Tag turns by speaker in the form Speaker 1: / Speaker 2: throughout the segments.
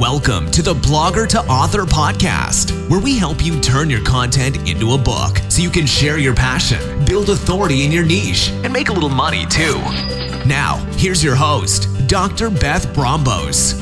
Speaker 1: Welcome to the Blogger to Author podcast, where we help you turn your content into a book so you can share your passion, build authority in your niche, and make a little money too. Now, here's your host, Dr. Beth Brombosz.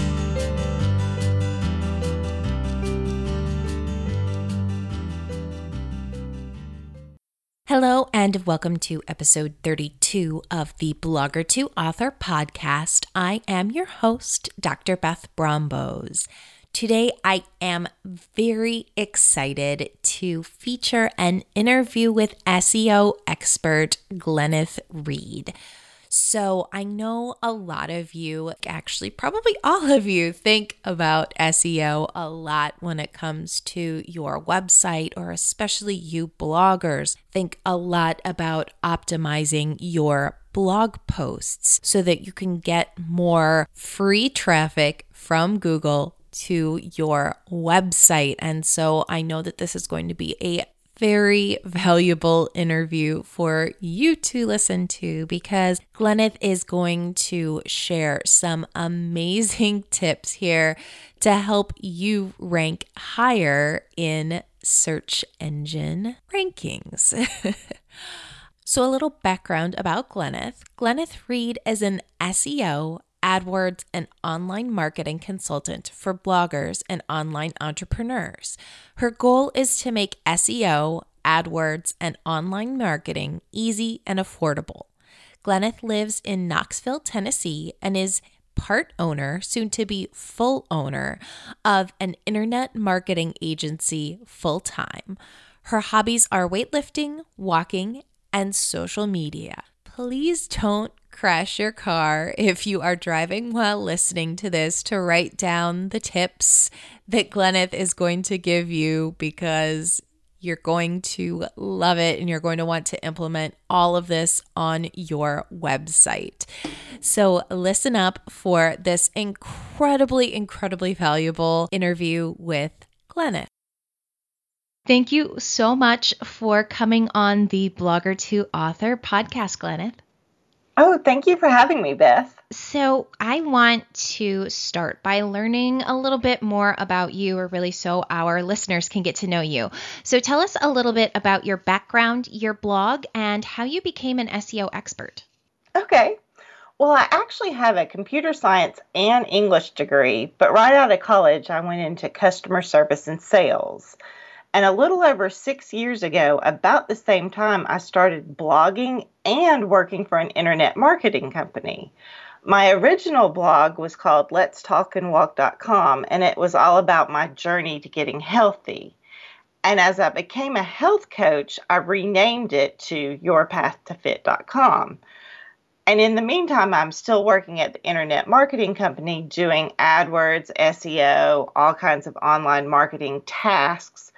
Speaker 2: Hello, and welcome to episode 32 of the Blogger to Author podcast. I am your host, Dr. Beth Brombosz. Today, I am very excited to feature an interview with SEO expert Glenneth Reed. So I know a lot of you, actually, probably all of you, think about SEO a lot when it comes to your website, or especially you bloggers, think a lot about optimizing your blog posts so that you can get more free traffic from Google to your website. And so I know that this is going to be a very valuable interview for you to listen to because Glenneth is going to share some amazing tips here to help you rank higher in search engine rankings. so, a little background about Glenneth Glenneth Reed is an SEO AdWords, and online marketing consultant for bloggers and online entrepreneurs. Her goal is to make SEO, AdWords, and online marketing easy and affordable. Glenneth lives in Knoxville, Tennessee, and is part owner, soon to be full owner, of an internet marketing agency full time. Her hobbies are weightlifting, walking, and social media. Please don't crash your car if you are driving while listening to this to write down the tips that Glenneth is going to give you because you're going to love it and you're going to want to implement all of this on your website. So, listen up for this incredibly, incredibly valuable interview with Glenneth. Thank you so much for coming on the Blogger to Author podcast, Glenneth.
Speaker 3: Oh, thank you for having me, Beth.
Speaker 2: So, I want to start by learning a little bit more about you, or really so our listeners can get to know you. So, tell us a little bit about your background, your blog, and how you became an SEO expert.
Speaker 3: Okay. Well, I actually have a computer science and English degree, but right out of college, I went into customer service and sales. And a little over six years ago, about the same time, I started blogging and working for an internet marketing company. My original blog was called Let's Talk and it was all about my journey to getting healthy. And as I became a health coach, I renamed it to YourPathToFit.com. And in the meantime, I'm still working at the internet marketing company doing AdWords, SEO, all kinds of online marketing tasks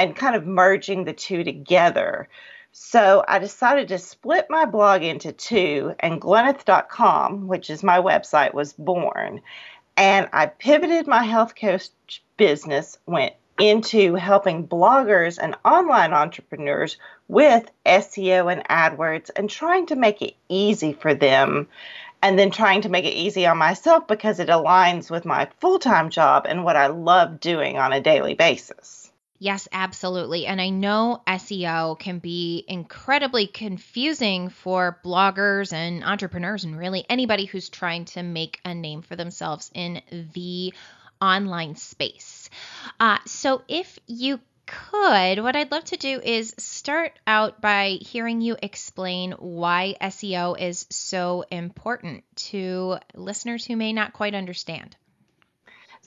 Speaker 3: and kind of merging the two together. So I decided to split my blog into two, and Glenneth.com, which is my website, was born. And I pivoted my health coach business, went into helping bloggers and online entrepreneurs with SEO and AdWords and trying to make it easy for them. And then trying to make it easy on myself because it aligns with my full time job and what I love doing on a daily basis.
Speaker 2: Yes, absolutely. And I know SEO can be incredibly confusing for bloggers and entrepreneurs, and really anybody who's trying to make a name for themselves in the online space. Uh, so, if you could, what I'd love to do is start out by hearing you explain why SEO is so important to listeners who may not quite understand.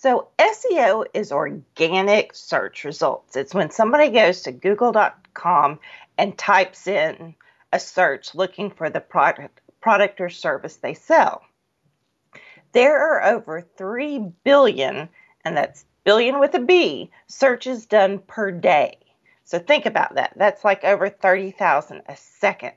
Speaker 3: So, SEO is organic search results. It's when somebody goes to google.com and types in a search looking for the product, product or service they sell. There are over 3 billion, and that's billion with a B, searches done per day. So think about that. That's like over 30,000 a second.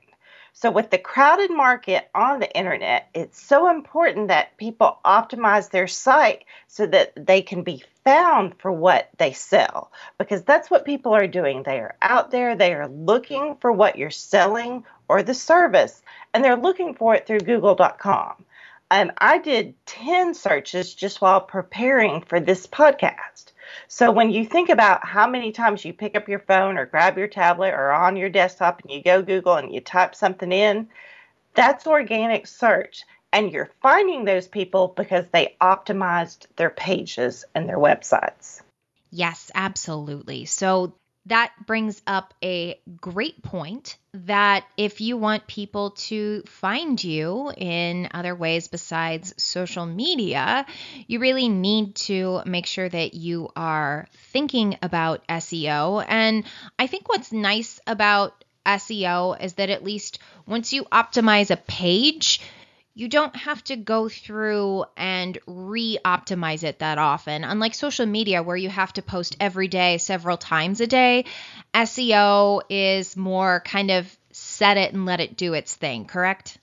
Speaker 3: So, with the crowded market on the internet, it's so important that people optimize their site so that they can be found for what they sell because that's what people are doing. They are out there, they are looking for what you're selling or the service, and they're looking for it through google.com. And I did 10 searches just while preparing for this podcast. So when you think about how many times you pick up your phone or grab your tablet or on your desktop and you go Google and you type something in, that's organic search. And you're finding those people because they optimized their pages and their websites.
Speaker 2: Yes, absolutely. So that brings up a great point that if you want people to find you in other ways besides social media, you really need to make sure that you are thinking about SEO. And I think what's nice about SEO is that at least once you optimize a page, you don't have to go through and re optimize it that often. Unlike social media, where you have to post every day, several times a day, SEO is more kind of set it and let it do its thing, correct?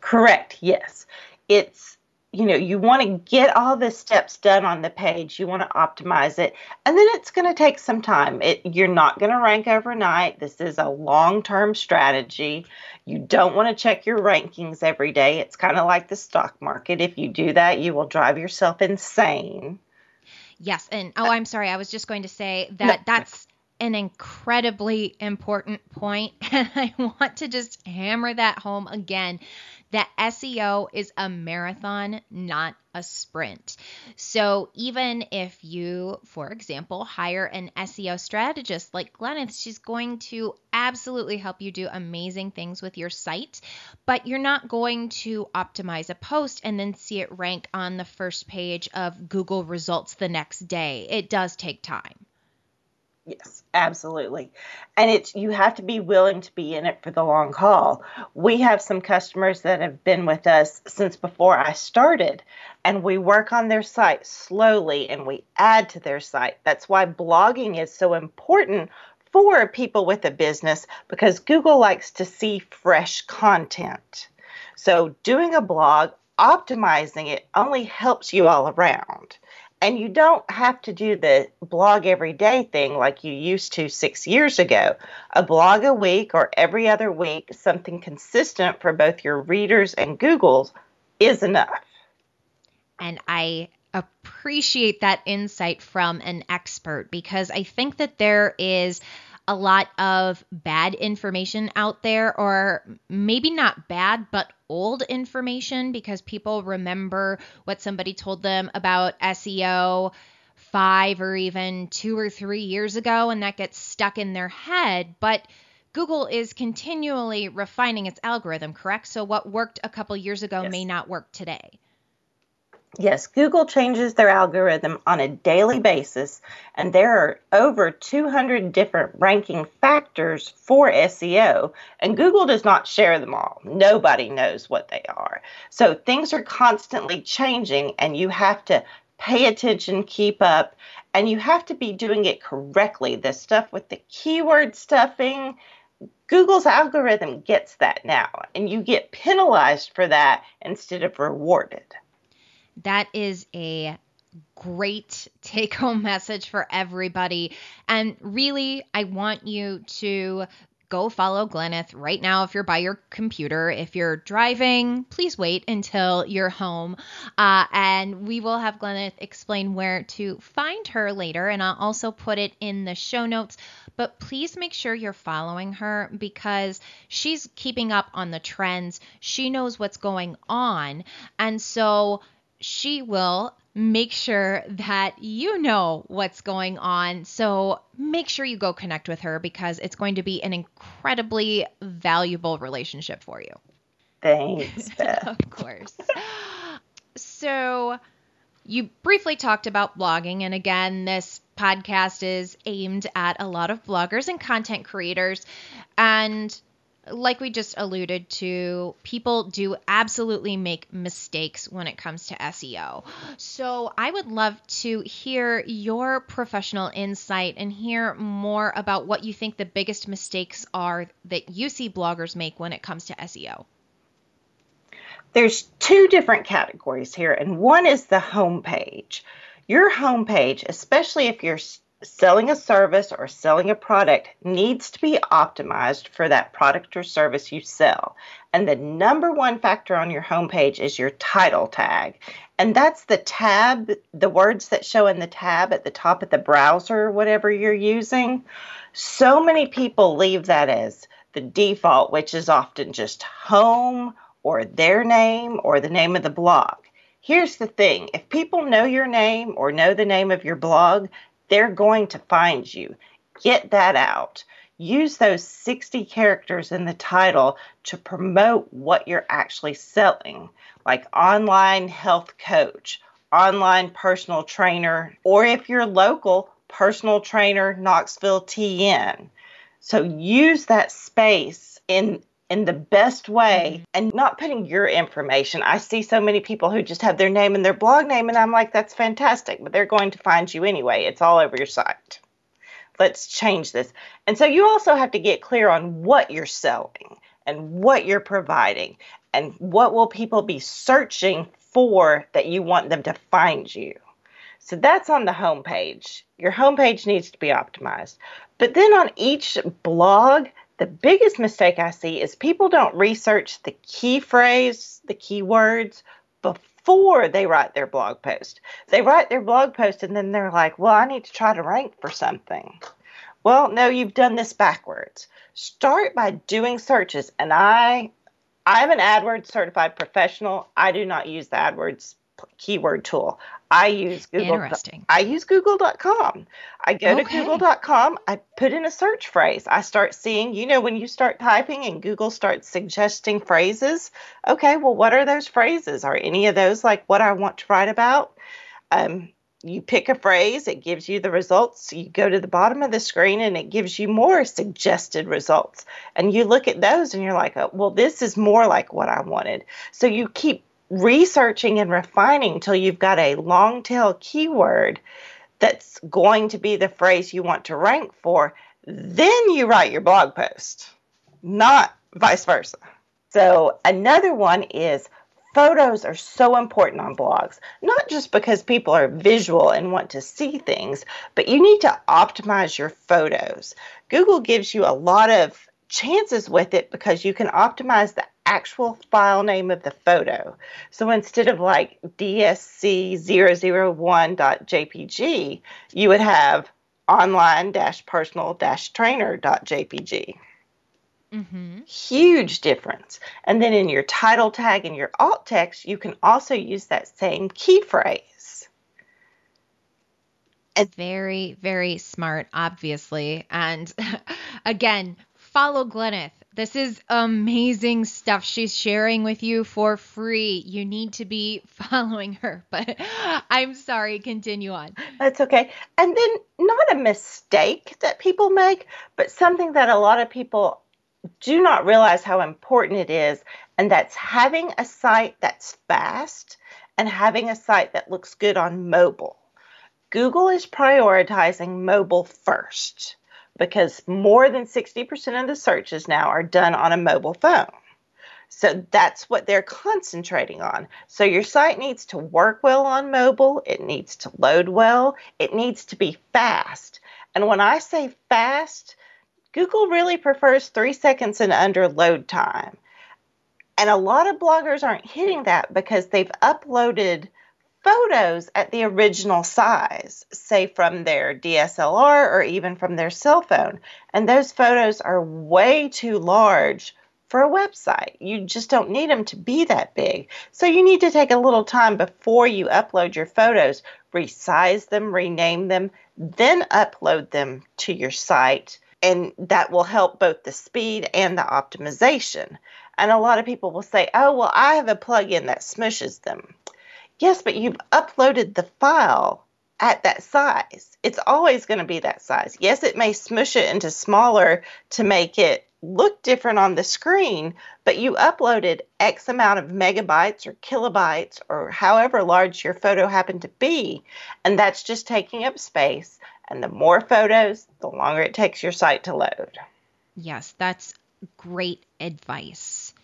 Speaker 3: Correct, yes. It's you know, you want to get all the steps done on the page. You want to optimize it, and then it's going to take some time. It, you're not going to rank overnight. This is a long-term strategy. You don't want to check your rankings every day. It's kind of like the stock market. If you do that, you will drive yourself insane.
Speaker 2: Yes, and oh, uh, I'm sorry. I was just going to say that no. that's an incredibly important point, and I want to just hammer that home again that SEO is a marathon, not a sprint. So even if you, for example, hire an SEO strategist like Glenneth, she's going to absolutely help you do amazing things with your site, but you're not going to optimize a post and then see it rank on the first page of Google results the next day. It does take time.
Speaker 3: Yes, absolutely. And it's you have to be willing to be in it for the long haul. We have some customers that have been with us since before I started and we work on their site slowly and we add to their site. That's why blogging is so important for people with a business because Google likes to see fresh content. So doing a blog, optimizing it only helps you all around. And you don't have to do the blog every day thing like you used to six years ago. A blog a week or every other week, something consistent for both your readers and Google's, is enough.
Speaker 2: And I appreciate that insight from an expert because I think that there is a lot of bad information out there, or maybe not bad, but old information because people remember what somebody told them about SEO five or even two or three years ago, and that gets stuck in their head. But Google is continually refining its algorithm, correct? So what worked a couple years ago yes. may not work today.
Speaker 3: Yes, Google changes their algorithm on a daily basis, and there are over 200 different ranking factors for SEO, and Google does not share them all. Nobody knows what they are. So things are constantly changing, and you have to pay attention, keep up, and you have to be doing it correctly. The stuff with the keyword stuffing, Google's algorithm gets that now, and you get penalized for that instead of rewarded.
Speaker 2: That is a great take home message for everybody. And really, I want you to go follow Glenneth right now if you're by your computer. If you're driving, please wait until you're home. Uh, and we will have Glenneth explain where to find her later. And I'll also put it in the show notes. But please make sure you're following her because she's keeping up on the trends. She knows what's going on. And so, she will make sure that you know what's going on. So make sure you go connect with her because it's going to be an incredibly valuable relationship for you.
Speaker 3: Thanks.
Speaker 2: of course. So you briefly talked about blogging. And again, this podcast is aimed at a lot of bloggers and content creators. And like we just alluded to, people do absolutely make mistakes when it comes to SEO. So I would love to hear your professional insight and hear more about what you think the biggest mistakes are that you see bloggers make when it comes to SEO.
Speaker 3: There's two different categories here, and one is the homepage. Your homepage, especially if you're selling a service or selling a product needs to be optimized for that product or service you sell. And the number one factor on your homepage is your title tag. And that's the tab, the words that show in the tab at the top of the browser, whatever you're using. So many people leave that as the default, which is often just home or their name or the name of the blog. Here's the thing if people know your name or know the name of your blog, they're going to find you. Get that out. Use those 60 characters in the title to promote what you're actually selling, like online health coach, online personal trainer, or if you're local, personal trainer Knoxville TN. So use that space in in the best way mm-hmm. and not putting your information. I see so many people who just have their name and their blog name, and I'm like, that's fantastic, but they're going to find you anyway. It's all over your site. Let's change this. And so you also have to get clear on what you're selling and what you're providing and what will people be searching for that you want them to find you. So that's on the homepage. Your homepage needs to be optimized. But then on each blog, the biggest mistake I see is people don't research the key phrase, the keywords before they write their blog post. They write their blog post and then they're like, well, I need to try to rank for something. Well, no, you've done this backwards. Start by doing searches. And I I'm an AdWords certified professional. I do not use the AdWords keyword tool. I use Google.
Speaker 2: Interesting.
Speaker 3: I use Google.com. I go okay. to Google.com. I put in a search phrase. I start seeing, you know, when you start typing and Google starts suggesting phrases. Okay, well, what are those phrases? Are any of those like what I want to write about? Um, you pick a phrase, it gives you the results. You go to the bottom of the screen and it gives you more suggested results. And you look at those and you're like, oh, well, this is more like what I wanted. So you keep researching and refining till you've got a long tail keyword that's going to be the phrase you want to rank for, then you write your blog post, not vice versa. So, another one is photos are so important on blogs, not just because people are visual and want to see things, but you need to optimize your photos. Google gives you a lot of chances with it because you can optimize the actual file name of the photo. So instead of like dsc001.jpg, you would have online-personal-trainer.jpg. Mm-hmm. Huge difference. And then in your title tag and your alt text, you can also use that same key phrase.
Speaker 2: And very, very smart, obviously. And again, follow Glenneth. This is amazing stuff she's sharing with you for free. You need to be following her, but I'm sorry, continue on.
Speaker 3: That's okay. And then, not a mistake that people make, but something that a lot of people do not realize how important it is, and that's having a site that's fast and having a site that looks good on mobile. Google is prioritizing mobile first because more than 60% of the searches now are done on a mobile phone. So that's what they're concentrating on. So your site needs to work well on mobile, it needs to load well, it needs to be fast. And when I say fast, Google really prefers three seconds and under load time. And a lot of bloggers aren't hitting that because they've uploaded photos at the original size, say from their DSLR or even from their cell phone. And those photos are way too large for a website. You just don't need them to be that big. So you need to take a little time before you upload your photos, resize them, rename them, then upload them to your site. And that will help both the speed and the optimization. And a lot of people will say, oh, well, I have a plugin that smushes them. Yes, but you've uploaded the file at that size. It's always going to be that size. Yes, it may smush it into smaller to make it look different on the screen, but you uploaded X amount of megabytes or kilobytes or however large your photo happened to be, and that's just taking up space. And the more photos, the longer it takes your site to load.
Speaker 2: Yes, that's great advice.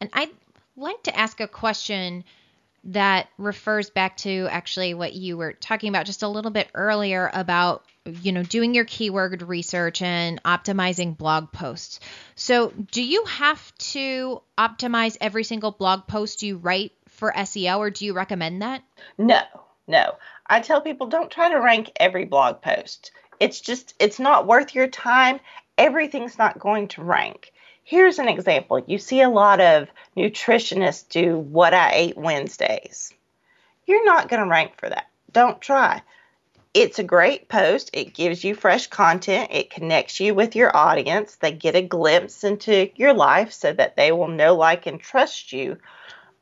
Speaker 2: And I'd like to ask a question that refers back to actually what you were talking about just a little bit earlier about you know doing your keyword research and optimizing blog posts. So, do you have to optimize every single blog post you write for SEO or do you recommend that?
Speaker 3: No. No. I tell people don't try to rank every blog post. It's just it's not worth your time. Everything's not going to rank. Here's an example. You see a lot of nutritionists do what I ate Wednesdays. You're not going to rank for that. Don't try. It's a great post. It gives you fresh content. It connects you with your audience. They get a glimpse into your life so that they will know, like, and trust you.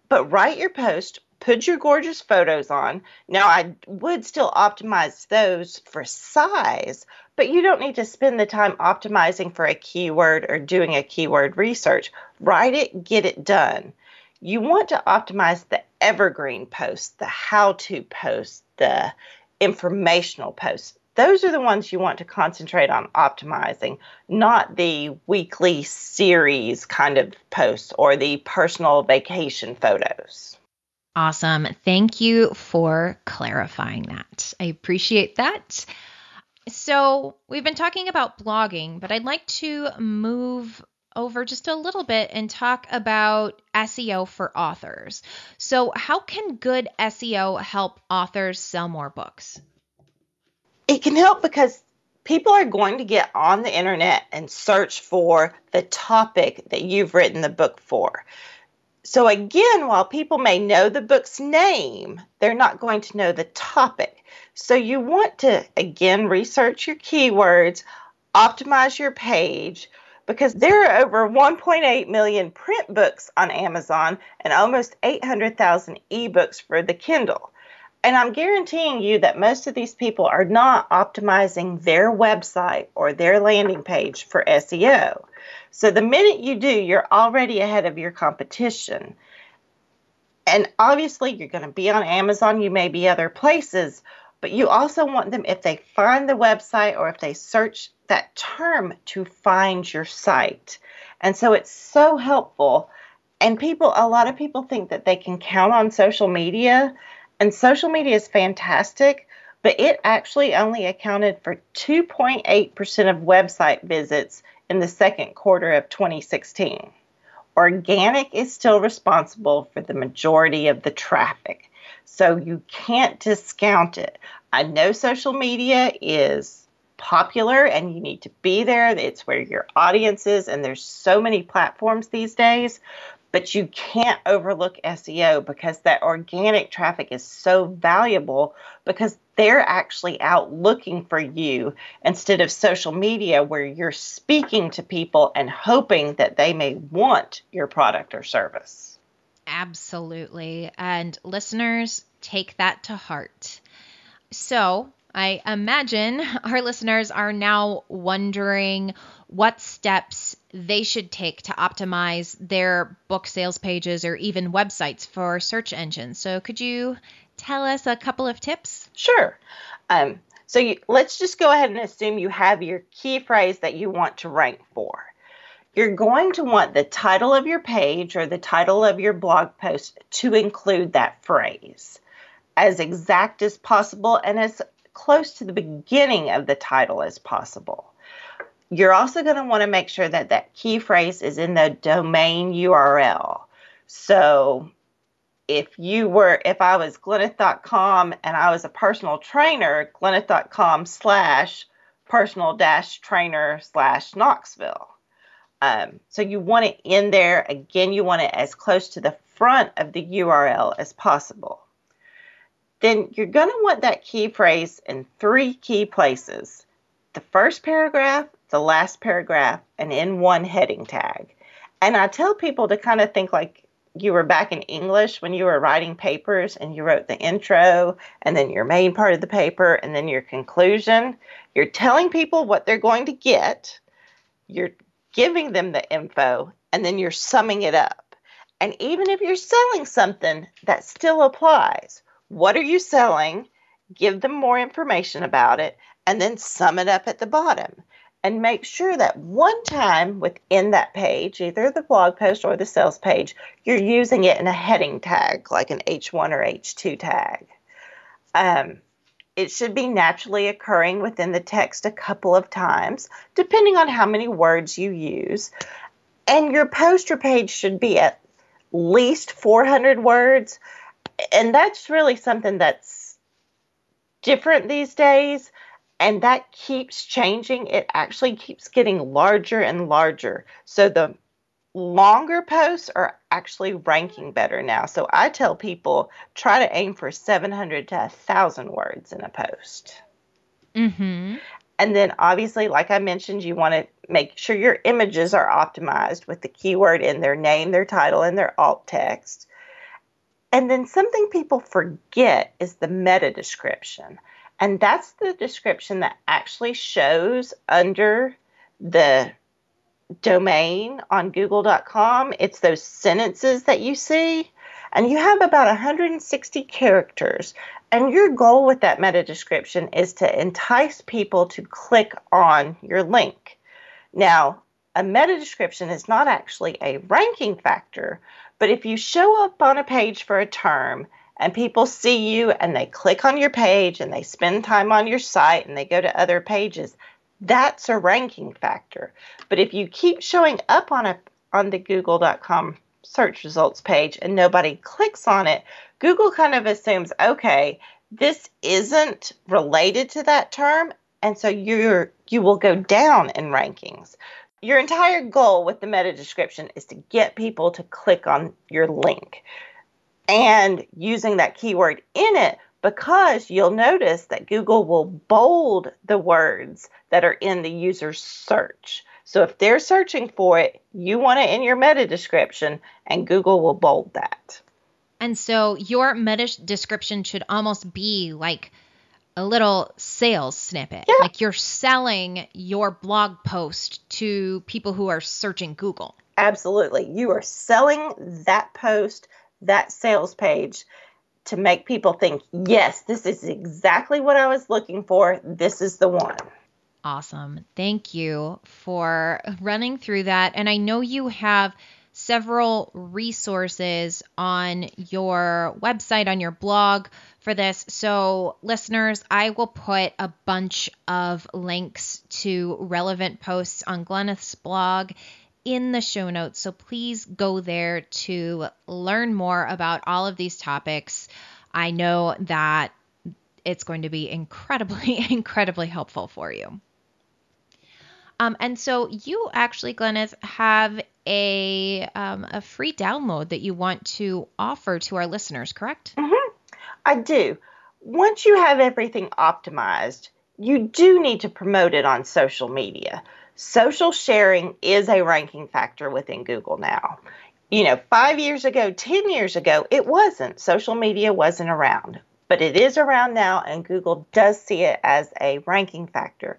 Speaker 3: But write your post, put your gorgeous photos on. Now, I would still optimize those for size, but you don't need to spend the time optimizing for a keyword or doing a keyword research. Write it, get it done. You want to optimize the evergreen posts, the how to posts, the informational posts. Those are the ones you want to concentrate on optimizing, not the weekly series kind of posts or the personal vacation photos.
Speaker 2: Awesome. Thank you for clarifying that. I appreciate that. So, we've been talking about blogging, but I'd like to move over just a little bit and talk about SEO for authors. So, how can good SEO help authors sell more books?
Speaker 3: It can help because people are going to get on the internet and search for the topic that you've written the book for. So, again, while people may know the book's name, they're not going to know the topic. So, you want to, again, research your keywords, optimize your page, because there are over 1.8 million print books on Amazon and almost 800,000 ebooks for the Kindle. And I'm guaranteeing you that most of these people are not optimizing their website or their landing page for SEO. So the minute you do, you're already ahead of your competition. And obviously, you're going to be on Amazon, you may be other places, but you also want them, if they find the website or if they search that term, to find your site. And so it's so helpful. And people, a lot of people think that they can count on social media, and social media is fantastic, but it actually only accounted for 2.8% of website visits in the second quarter of 2016. Organic is still responsible for the majority of the traffic, so you can't discount it. I know social media is popular and you need to be there. It's where your audience is, and there's so many platforms these days. But you can't overlook SEO because that organic traffic is so valuable because they're actually out looking for you instead of social media where you're speaking to people and hoping that they may want your product or service.
Speaker 2: Absolutely. And listeners, take that to heart. So, I imagine our listeners are now wondering what steps they should take to optimize their book sales pages or even websites for search engines. So, could you tell us a couple of tips?
Speaker 3: Sure. Um, so, you, let's just go ahead and assume you have your key phrase that you want to rank for. You're going to want the title of your page or the title of your blog post to include that phrase as exact as possible and as close to the beginning of the title as possible. You're also going to want to make sure that that key phrase is in the domain URL. So if you were, if I was Glenneth.com and I was a personal trainer, Glenneth.com slash personal dash trainer slash Knoxville. Um, so you want it in there. Again, you want it as close to the front of the URL as possible. Then you're going to want that key phrase in three key places the first paragraph, the last paragraph, and in one heading tag. And I tell people to kind of think like you were back in English when you were writing papers and you wrote the intro and then your main part of the paper and then your conclusion. You're telling people what they're going to get, you're giving them the info, and then you're summing it up. And even if you're selling something, that still applies. What are you selling? Give them more information about it and then sum it up at the bottom. And make sure that one time within that page, either the blog post or the sales page, you're using it in a heading tag, like an H1 or H2 tag. Um, it should be naturally occurring within the text a couple of times, depending on how many words you use. And your poster page should be at least 400 words. And that's really something that's different these days and that keeps changing. It actually keeps getting larger and larger. So the longer posts are actually ranking better now. So I tell people try to aim for 700 to 1,000 words in a post.
Speaker 2: Mm-hmm.
Speaker 3: And then obviously, like I mentioned, you want to make sure your images are optimized with the keyword in their name, their title, and their alt text. And then something people forget is the meta description. And that's the description that actually shows under the domain on google.com. It's those sentences that you see. And you have about 160 characters. And your goal with that meta description is to entice people to click on your link. Now, a meta description is not actually a ranking factor, but if you show up on a page for a term and people see you and they click on your page and they spend time on your site and they go to other pages, that's a ranking factor. But if you keep showing up on a on the google.com search results page and nobody clicks on it, Google kind of assumes, okay, this isn't related to that term, and so you're you will go down in rankings. Your entire goal with the meta description is to get people to click on your link and using that keyword in it because you'll notice that Google will bold the words that are in the user's search. So if they're searching for it, you want it in your meta description, and Google will bold that.
Speaker 2: And so your meta description should almost be like a little sales snippet.
Speaker 3: Yeah.
Speaker 2: Like you're selling your blog post to people who are searching Google.
Speaker 3: Absolutely. You are selling that post that sales page to make people think, yes, this is exactly what I was looking for. This is the one.
Speaker 2: Awesome. Thank you for running through that. And I know you have several resources on your website, on your blog for this. So, listeners, I will put a bunch of links to relevant posts on Glenneth's blog in the show notes. So please go there to learn more about all of these topics. I know that it's going to be incredibly, incredibly helpful for you. Um, and so you actually, Glenneth, have a um, a free download that you want to offer to our listeners, correct?
Speaker 3: Mm-hmm. I do. Once you have everything optimized, you do need to promote it on social media social sharing is a ranking factor within Google now. You know, five years ago, 10 years ago, it wasn't. Social media wasn't around, but it is around now, and Google does see it as a ranking factor.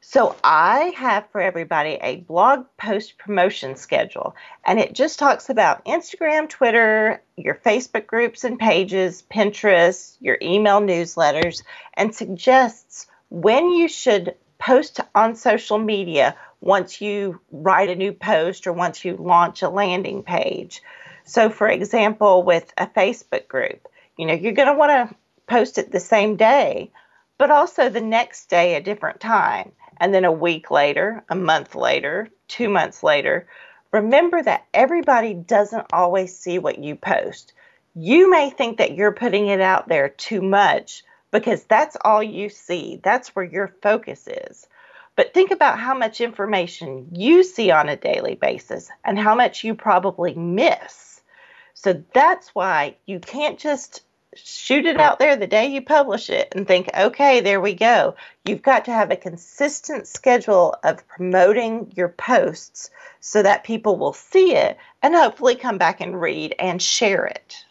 Speaker 3: So I have for everybody a blog post promotion schedule, and it just talks about Instagram, Twitter, your Facebook groups and pages, Pinterest, your email newsletters, and suggests when you should post on social media once you write a new post or once you launch a landing page. So, for example, with a Facebook group, you know, you're going to want to post it the same day, but also the next day, a different time. And then a week later, a month later, two months later. Remember that everybody doesn't always see what you post. You may think that you're putting it out there too much, because that's all you see. That's where your focus is. But think about how much information you see on a daily basis and how much you probably miss. So that's why you can't just shoot it out there the day you publish it and think, okay, there we go. You've got to have a consistent schedule of promoting your posts so that people will see it and hopefully come back and read and share it.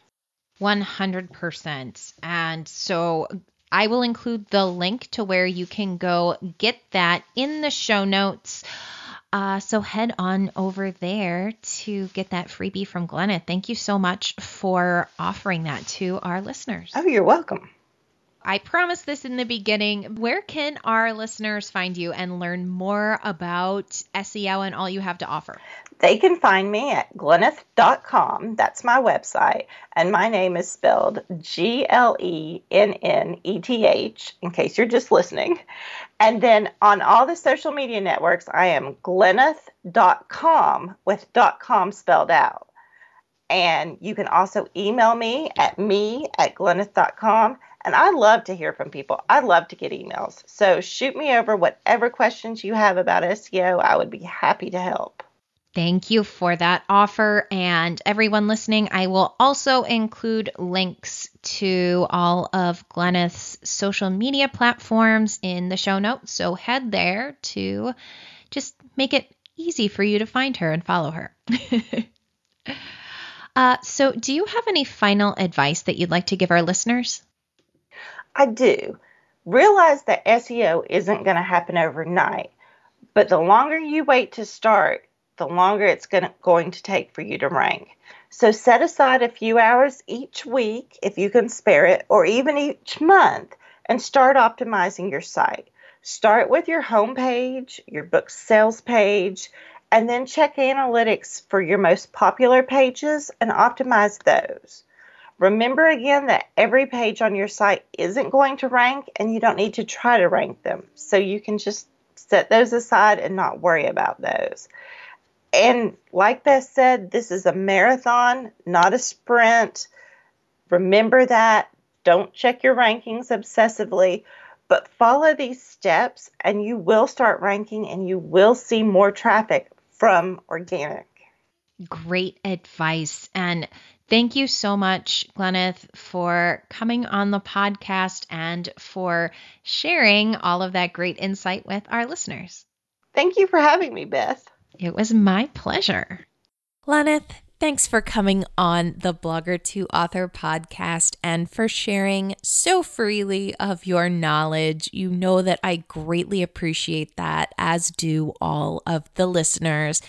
Speaker 2: 100%. And so I will include the link to where you can go get that in the show notes. Uh, so head on over there to get that freebie from Glenna. Thank you so much for offering that to our listeners.
Speaker 3: Oh, you're welcome.
Speaker 2: I promised this in the beginning. Where can our listeners find you and learn more about SEO and all you have to offer?
Speaker 3: They can find me at glenneth.com. That's my website. And my name is spelled G L E N N E T H, in case you're just listening. And then on all the social media networks, I am glenneth.com with .com spelled out. And you can also email me at me at glenneth.com. And I love to hear from people. I love to get emails. So shoot me over whatever questions you have about SEO. I would be happy to help.
Speaker 2: Thank you for that offer. And everyone listening, I will also include links to all of Glenneth's social media platforms in the show notes. So head there to just make it easy for you to find her and follow her. uh, so, do you have any final advice that you'd like to give our listeners?
Speaker 3: I do. Realize that SEO isn't going to happen overnight, but the longer you wait to start, the longer it's gonna, going to take for you to rank. So set aside a few hours each week, if you can spare it, or even each month, and start optimizing your site. Start with your homepage, your book sales page, and then check analytics for your most popular pages and optimize those. Remember again that every page on your site isn't going to rank and you don't need to try to rank them. So you can just set those aside and not worry about those. And like Beth said, this is a marathon, not a sprint. Remember that. Don't check your rankings obsessively, but follow these steps and you will start ranking and you will see more traffic from organic.
Speaker 2: Great advice. And Thank you so much, Glenneth, for coming on the podcast and for sharing all of that great insight with our listeners.
Speaker 3: Thank you for having me, Beth.
Speaker 2: It was my pleasure. Glenneth, thanks for coming on the Blogger to Author podcast and for sharing so freely of your knowledge. You know that I greatly appreciate that, as do all of the listeners.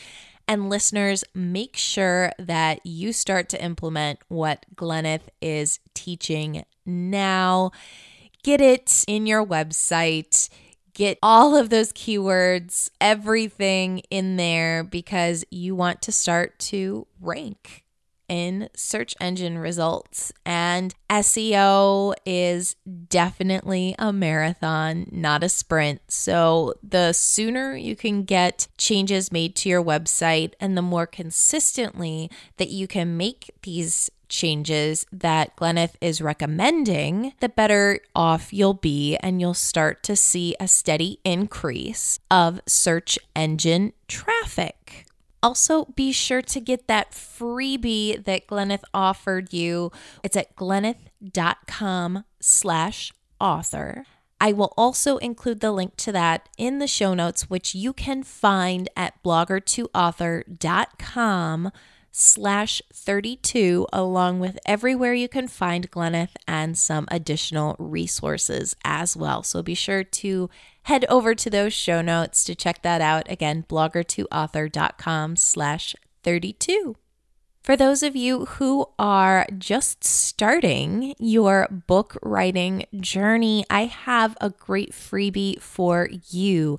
Speaker 2: And listeners, make sure that you start to implement what Glenneth is teaching now. Get it in your website. Get all of those keywords, everything in there because you want to start to rank in search engine results. And SEO is definitely a marathon, not a sprint. So the sooner you can get changes made to your website and the more consistently that you can make these changes that Glenneth is recommending, the better off you'll be, and you'll start to see a steady increase of search engine traffic. Also, be sure to get that freebie that Glenneth offered you. It's at glenneth.com slash author. I will also include the link to that in the show notes, which you can find at blogger2author.com slash 32, along with everywhere you can find Glenneth and some additional resources as well. So be sure to head over to those show notes to check that out. Again, blogger2author.com slash 32. For those of you who are just starting your book writing journey, I have a great freebie for you.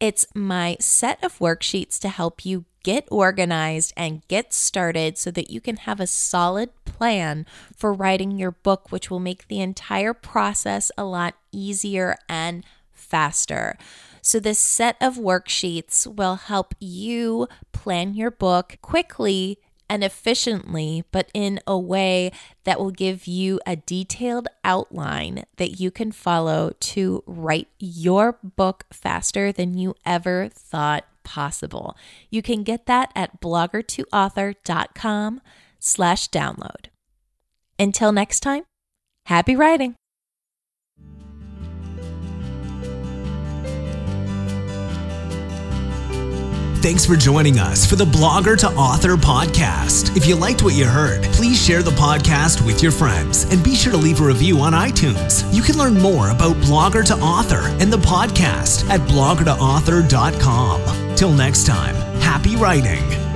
Speaker 2: It's my set of worksheets to help you get organized and get started so that you can have a solid plan for writing your book, which will make the entire process a lot easier and faster. So, this set of worksheets will help you plan your book quickly and efficiently, but in a way that will give you a detailed outline that you can follow to write your book faster than you ever thought possible. You can get that at blogger2author.com slash download. Until next time, happy writing.
Speaker 1: Thanks for joining us for the Blogger to Author podcast. If you liked what you heard, please share the podcast with your friends and be sure to leave a review on iTunes. You can learn more about Blogger to Author and the podcast at bloggertoauthor.com. Till next time, happy writing.